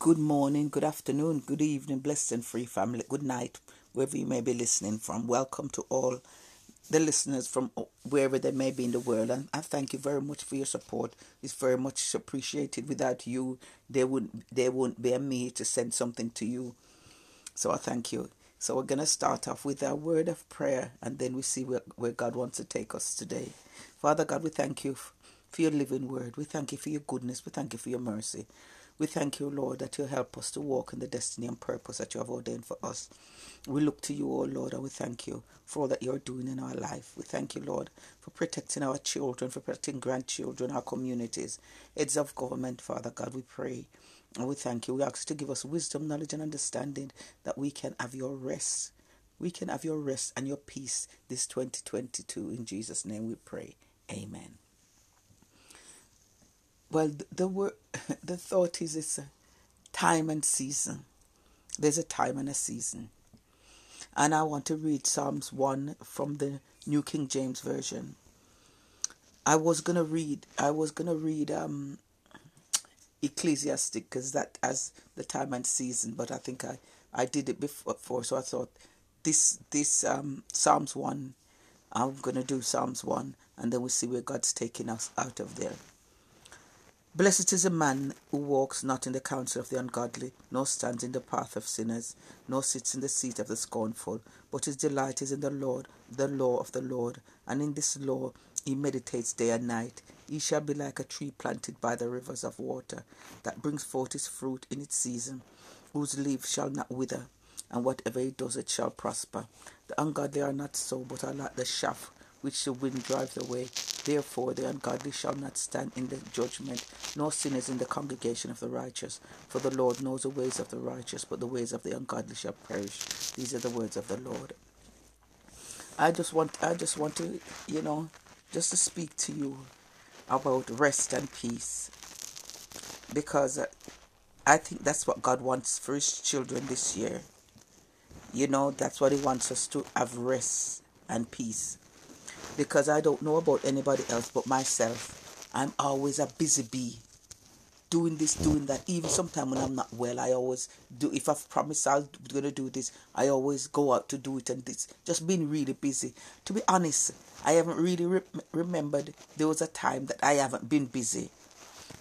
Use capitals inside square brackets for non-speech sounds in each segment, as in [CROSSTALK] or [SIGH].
Good morning, good afternoon, good evening, blessed and free family. Good night, wherever you may be listening from. Welcome to all the listeners from wherever they may be in the world. And I thank you very much for your support. It's very much appreciated. Without you, there wouldn't there wouldn't be a me to send something to you. So I thank you. So we're gonna start off with our word of prayer, and then we see where, where God wants to take us today. Father God, we thank you for your living word. We thank you for your goodness. We thank you for your mercy. We thank you, Lord, that you help us to walk in the destiny and purpose that you have ordained for us. We look to you, O Lord, and we thank you for all that you're doing in our life. We thank you, Lord, for protecting our children, for protecting grandchildren, our communities, heads of government, Father God, we pray. And we thank you. We ask you to give us wisdom, knowledge, and understanding that we can have your rest. We can have your rest and your peace this 2022. In Jesus' name we pray. Amen. Well, the word, [LAUGHS] the thought is it's a time and season. There's a time and a season. And I want to read Psalms 1 from the New King James Version. I was going to read, I was going to read um, Ecclesiastic because that has the time and season, but I think I, I did it before, so I thought this, this um, Psalms 1, I'm going to do Psalms 1, and then we'll see where God's taking us out of there. Blessed is a man who walks not in the counsel of the ungodly, nor stands in the path of sinners, nor sits in the seat of the scornful, but his delight is in the Lord, the law of the Lord, and in this law he meditates day and night. He shall be like a tree planted by the rivers of water, that brings forth his fruit in its season, whose leaf shall not wither, and whatever he does it shall prosper. The ungodly are not so, but are like the chaff which the wind drives away. Therefore, the ungodly shall not stand in the judgment, nor sinners in the congregation of the righteous. For the Lord knows the ways of the righteous, but the ways of the ungodly shall perish. These are the words of the Lord. I just want, I just want to, you know, just to speak to you about rest and peace, because uh, I think that's what God wants for His children this year. You know, that's what He wants us to have rest and peace because I don't know about anybody else but myself. I'm always a busy bee. Doing this, hmm. doing that. Even sometimes when I'm not well, I always do. If I've promised I'm going to do this, I always go out to do it and this. Just being really busy. To be honest, I haven't really re- remembered there was a time that I haven't been busy.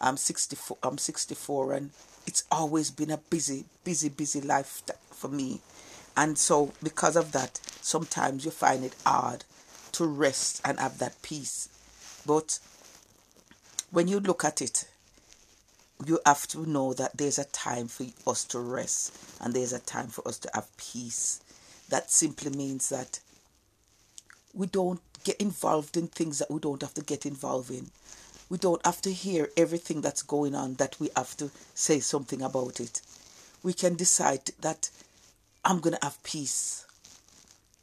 I'm 64. I'm 64, and it's always been a busy, busy, busy life for me. And so, because of that, sometimes you find it hard to rest and have that peace. But when you look at it, you have to know that there's a time for us to rest and there's a time for us to have peace. That simply means that we don't get involved in things that we don't have to get involved in. We don't have to hear everything that's going on that we have to say something about it. We can decide that I'm going to have peace.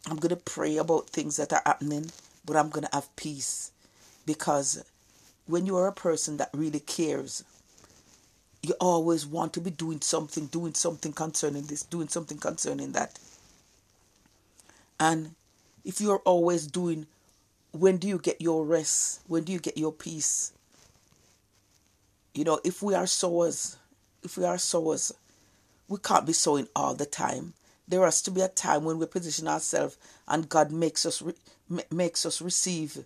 I'm going to pray about things that are happening, but I'm going to have peace. Because when you are a person that really cares, you always want to be doing something, doing something concerning this, doing something concerning that. And if you're always doing, when do you get your rest? When do you get your peace? You know, if we are sowers, if we are sowers, we can't be sowing all the time there has to be a time when we position ourselves and God makes us re- makes us receive.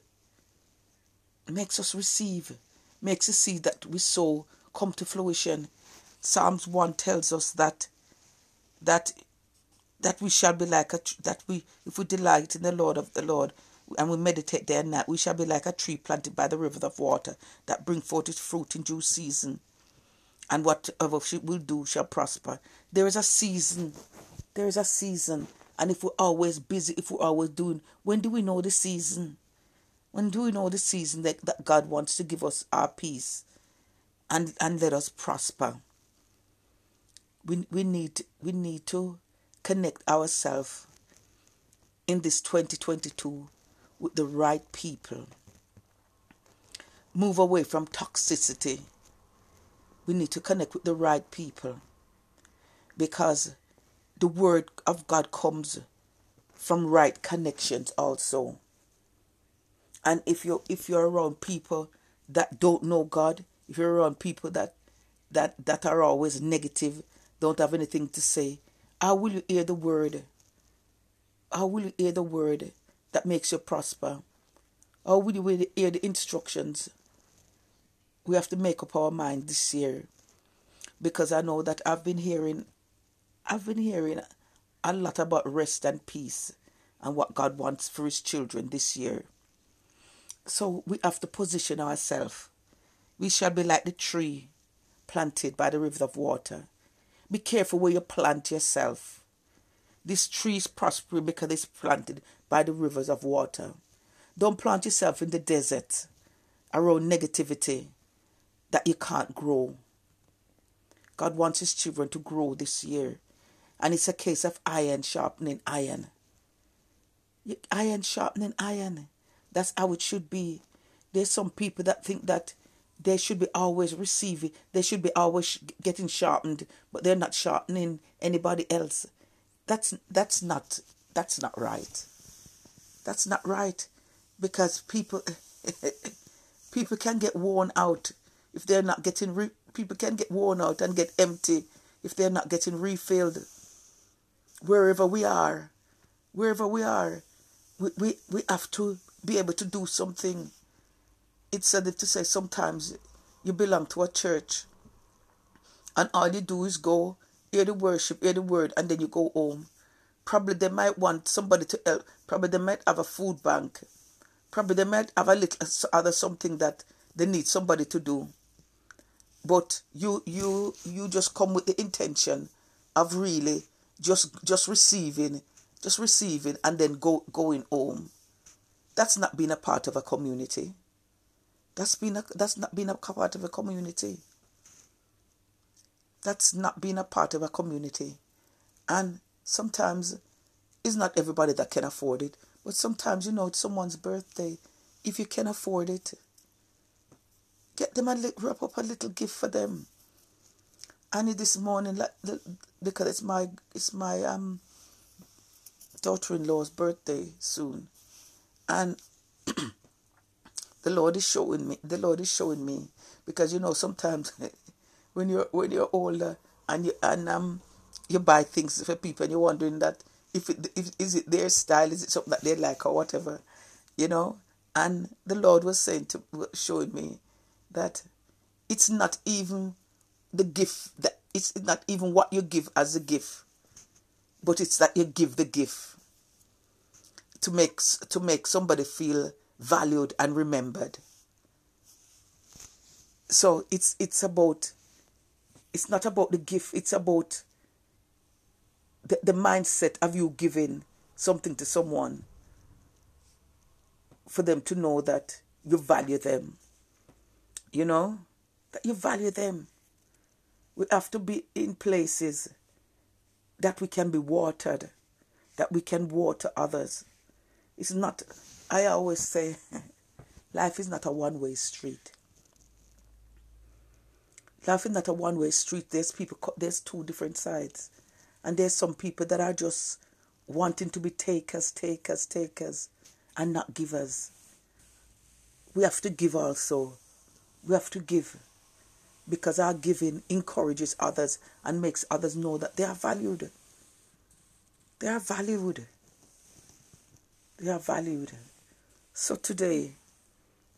Makes us receive. Makes the seed that we sow come to fruition. Psalms 1 tells us that that that we shall be like a that we if we delight in the lord of the lord and we meditate day and night we shall be like a tree planted by the river of water that bring forth its fruit in due season. And whatever she will do shall prosper. There is a season there is a season. And if we're always busy, if we're always doing, when do we know the season? When do we know the season that, that God wants to give us our peace and, and let us prosper? We, we need we need to connect ourselves in this 2022 with the right people. Move away from toxicity. We need to connect with the right people because the word of God comes from right connections also. And if you if you're around people that don't know God, if you're around people that that that are always negative, don't have anything to say. How will you hear the word? How will you hear the word that makes you prosper? How will you hear the instructions? We have to make up our mind this year because I know that I've been hearing I've been hearing a lot about rest and peace and what God wants for his children this year. So we have to position ourselves. We shall be like the tree planted by the rivers of water. Be careful where you plant yourself. This tree is prospering because it's planted by the rivers of water. Don't plant yourself in the desert around negativity that you can't grow. God wants His children to grow this year. And it's a case of iron sharpening iron. Iron sharpening iron. That's how it should be. There's some people that think that they should be always receiving, they should be always getting sharpened, but they're not sharpening anybody else. That's that's not that's not right. That's not right because people [LAUGHS] people can get worn out if they're not getting re- people can get worn out and get empty if they're not getting refilled wherever we are wherever we are we, we, we have to be able to do something. It's said to say sometimes you belong to a church and all you do is go hear the worship hear the word and then you go home. Probably they might want somebody to help. Probably they might have a food bank. Probably they might have a little other something that they need somebody to do. But you you you just come with the intention of really just just receiving just receiving and then go going home. That's not being a part of a community. That's been a, that's not being a part of a community. That's not being a part of a community. And sometimes it's not everybody that can afford it but sometimes you know it's someone's birthday. If you can afford it Get them a little, wrap up a little gift for them. And this morning, because it's my it's my um daughter-in-law's birthday soon, and [CLEARS THROAT] the Lord is showing me. The Lord is showing me because you know sometimes [LAUGHS] when you're when you're older and you and um you buy things for people and you're wondering that if it if is it their style, is it something that they like or whatever, you know. And the Lord was saying to showing me that it's not even the gift that it's not even what you give as a gift but it's that you give the gift to make to make somebody feel valued and remembered. So it's it's about it's not about the gift it's about the, the mindset of you giving something to someone for them to know that you value them. You know, that you value them. We have to be in places that we can be watered, that we can water others. It's not, I always say, [LAUGHS] life is not a one way street. Life is not a one way street. There's people, there's two different sides. And there's some people that are just wanting to be takers, takers, takers, and not givers. We have to give also we have to give because our giving encourages others and makes others know that they are valued. They are valued. They are valued. So today,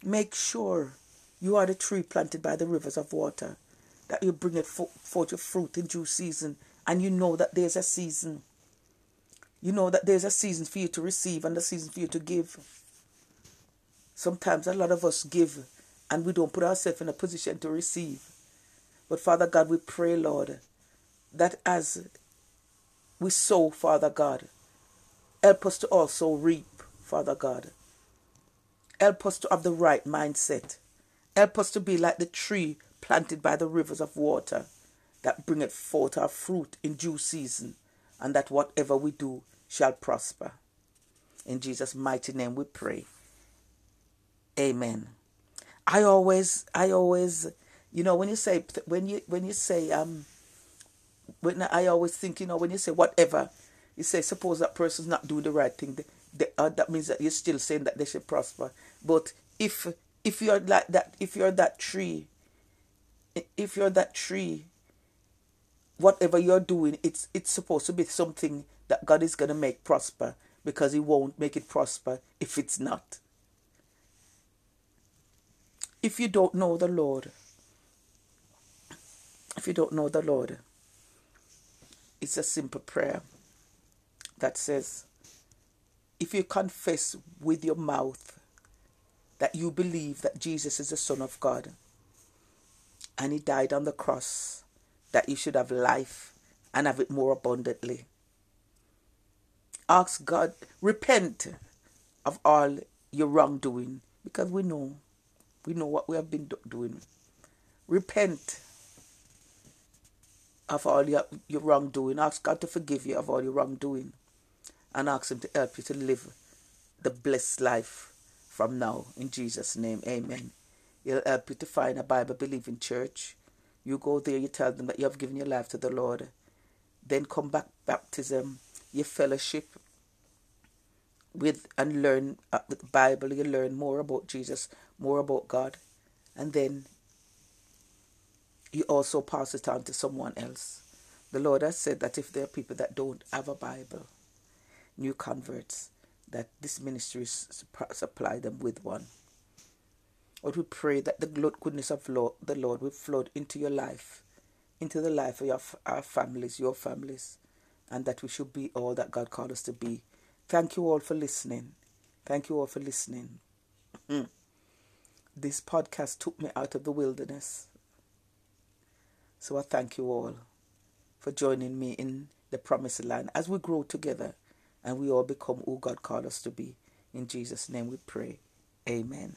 make sure you are the tree planted by the rivers of water, that you bring it forth your fruit in due season, and you know that there's a season. You know that there's a season for you to receive and a season for you to give. Sometimes a lot of us give and we don't put ourselves in a position to receive. But Father God, we pray, Lord, that as we sow, Father God, help us to also reap, Father God. Help us to have the right mindset. Help us to be like the tree planted by the rivers of water that bringeth forth our fruit in due season, and that whatever we do shall prosper. In Jesus' mighty name we pray. Amen. I always, I always, you know, when you say, when you, when you say, um, when I always think, you know, when you say whatever, you say, suppose that person's not doing the right thing, they, they, uh, that means that you're still saying that they should prosper. But if, if you're like that, if you're that tree if you're that tree, whatever you're doing, it's it's supposed to be something that God is gonna make prosper because He won't make it prosper if it's not. If you don't know the Lord, if you don't know the Lord, it's a simple prayer that says, if you confess with your mouth that you believe that Jesus is the Son of God and He died on the cross, that you should have life and have it more abundantly. Ask God, repent of all your wrongdoing because we know, we know what we have been doing. Repent of all your, your wrongdoing. Ask God to forgive you of all your wrongdoing and ask Him to help you to live the blessed life from now. In Jesus' name, amen. He'll help you to find a Bible believing church. You go there, you tell them that you have given your life to the Lord. Then come back, baptism, your fellowship with and learn uh, the Bible. You learn more about Jesus, more about God. And then you also pass it on to someone else. The Lord has said that if there are people that don't have a Bible, new converts, that this ministry supply them with one. Lord, we pray that the goodness of Lord, the Lord will flood into your life, into the life of your, our families, your families, and that we should be all that God called us to be. Thank you all for listening. Thank you all for listening. [CLEARS THROAT] this podcast took me out of the wilderness. So I thank you all for joining me in the promised land as we grow together and we all become who God called us to be. In Jesus' name we pray. Amen.